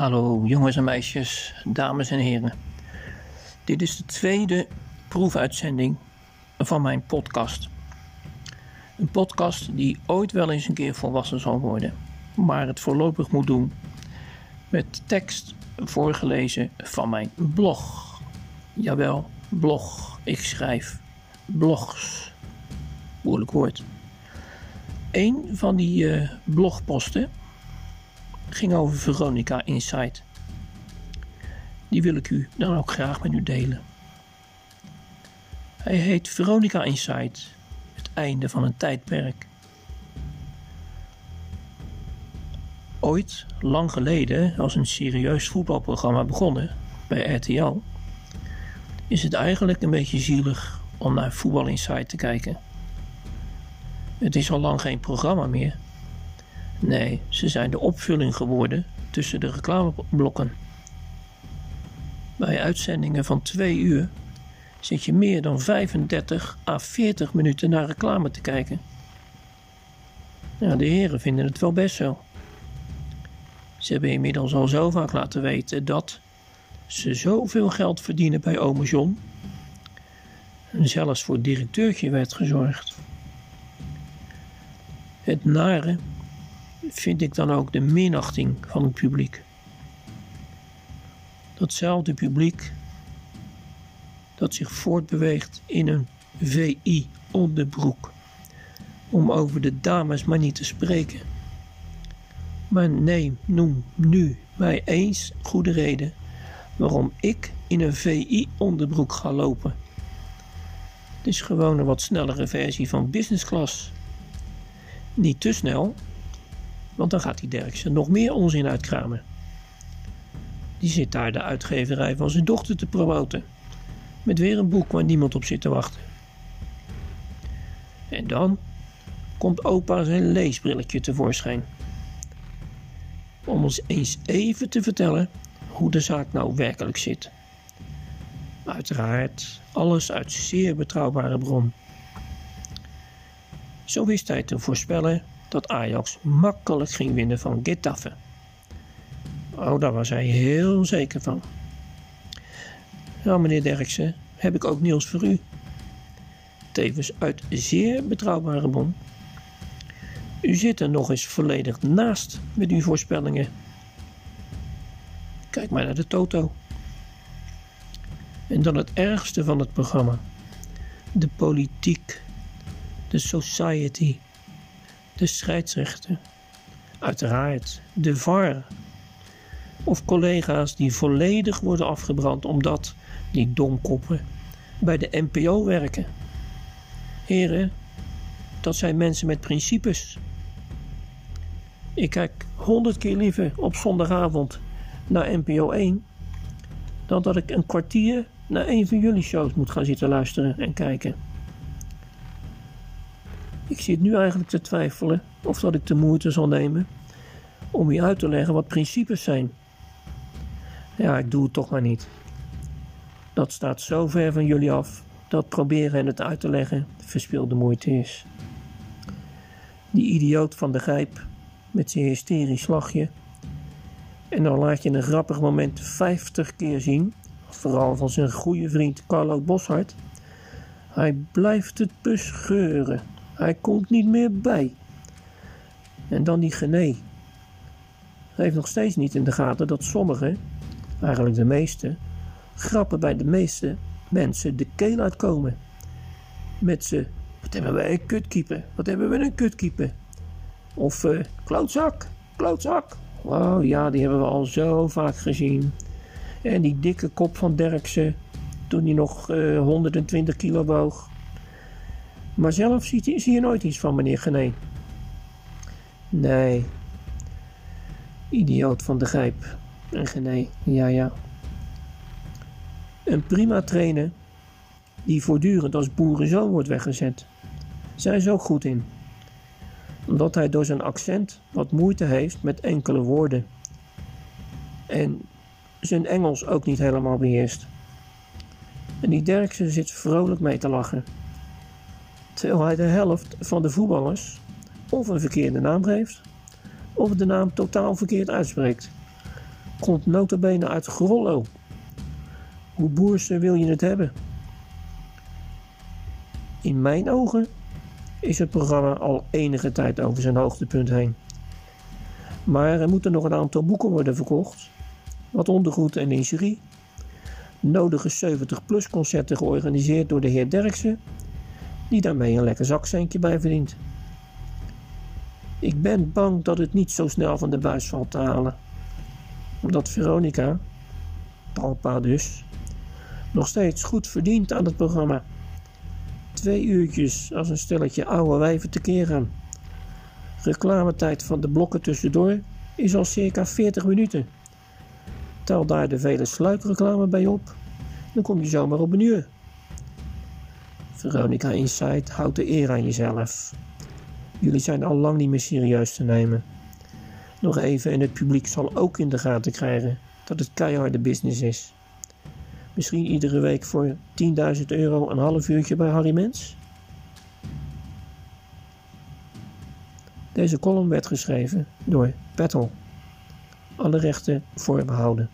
Hallo jongens en meisjes, dames en heren. Dit is de tweede proefuitzending van mijn podcast. Een podcast die ooit wel eens een keer volwassen zal worden, maar het voorlopig moet doen met tekst voorgelezen van mijn blog. Jawel, blog. Ik schrijf blogs. Moeilijk woord. Een van die uh, blogposten ging over Veronica Insight. Die wil ik u dan ook graag met u delen. Hij heet Veronica Insight, het einde van een tijdperk. Ooit, lang geleden, als een serieus voetbalprogramma begonnen bij RTL, is het eigenlijk een beetje zielig om naar Voetbal Insight te kijken. Het is al lang geen programma meer. Nee, ze zijn de opvulling geworden tussen de reclameblokken. Bij uitzendingen van twee uur zit je meer dan 35 à 40 minuten naar reclame te kijken. Ja, de heren vinden het wel best zo. Ze hebben inmiddels al zo vaak laten weten dat ze zoveel geld verdienen bij Ome. En zelfs voor het directeurtje werd gezorgd. Het nare vind ik dan ook de minachting van het publiek. Datzelfde publiek dat zich voortbeweegt in een VI-onderbroek. Om over de dames maar niet te spreken. Maar neem, noem nu mij eens goede reden waarom ik in een VI-onderbroek ga lopen. Het is gewoon een wat snellere versie van business class. Niet te snel, want dan gaat die Derksen nog meer onzin uitkramen. Die zit daar de uitgeverij van zijn dochter te promoten. Met weer een boek waar niemand op zit te wachten. En dan komt opa zijn leesbrilletje tevoorschijn. Om ons eens even te vertellen hoe de zaak nou werkelijk zit. Uiteraard alles uit zeer betrouwbare bron. Zo wist hij te voorspellen dat Ajax makkelijk ging winnen van Getafe. Oh, daar was hij heel zeker van. Nou, meneer Derksen, heb ik ook nieuws voor u. Tevens uit zeer betrouwbare bron. U zit er nog eens volledig naast met uw voorspellingen. Kijk maar naar de Toto. En dan het ergste van het programma: de politiek, de society de scheidsrechter, uiteraard de VAR of collega's die volledig worden afgebrand omdat die domkoppen bij de NPO werken. Heren, dat zijn mensen met principes. Ik kijk honderd keer liever op zondagavond naar NPO 1 dan dat ik een kwartier naar een van jullie shows moet gaan zitten luisteren en kijken. Ik zit nu eigenlijk te twijfelen of dat ik de moeite zal nemen om u uit te leggen wat principes zijn. Ja, ik doe het toch maar niet. Dat staat zo ver van jullie af dat proberen hen het uit te leggen verspilde moeite is. Die idioot van de grijp met zijn hysterisch lachje. En dan laat je een grappig moment 50 keer zien, vooral van zijn goede vriend Carlo Boshart. Hij blijft het bescheuren. Hij komt niet meer bij. En dan die Gené. Hij heeft nog steeds niet in de gaten dat sommigen, eigenlijk de meeste, grappen bij de meeste mensen de keel uitkomen. Met ze, wat hebben wij een kutkeeper, wat hebben we een kutkeeper. Of uh, klootzak, klootzak. Oh ja, die hebben we al zo vaak gezien. En die dikke kop van Derksen, toen hij nog uh, eh, 120 kilo woog. Maar zelf zie je nooit iets van meneer Genee. Nee. Idioot van de grijp. En Genee, ja ja. Een prima trainer die voortdurend als boerenzoon wordt weggezet. Zij is ook goed in. Omdat hij door zijn accent wat moeite heeft met enkele woorden. En zijn Engels ook niet helemaal beheerst. En die Derksen zit vrolijk mee te lachen terwijl hij de helft van de voetballers of een verkeerde naam geeft, of de naam totaal verkeerd uitspreekt. komt notabene uit Grollo. Hoe boerse wil je het hebben? In mijn ogen is het programma al enige tijd over zijn hoogtepunt heen. Maar er moeten nog een aantal boeken worden verkocht, wat ondergoed en lingerie, nodige 70-plus concerten georganiseerd door de heer Derksen, die daarmee een lekker zakcentje bij verdient. Ik ben bang dat het niet zo snel van de buis valt te halen. Omdat Veronica, Talpa dus, nog steeds goed verdient aan het programma. Twee uurtjes als een stelletje oude wijven tekeer gaan. Reclametijd van de blokken tussendoor is al circa 40 minuten. Tel daar de vele sluikreclame bij op, dan kom je zomaar op een uur. Veronica Insight houdt de eer aan jezelf. Jullie zijn al lang niet meer serieus te nemen. Nog even en het publiek zal ook in de gaten krijgen dat het keiharde business is. Misschien iedere week voor 10.000 euro een half uurtje bij Harry Mens? Deze column werd geschreven door Petal. Alle rechten voorbehouden.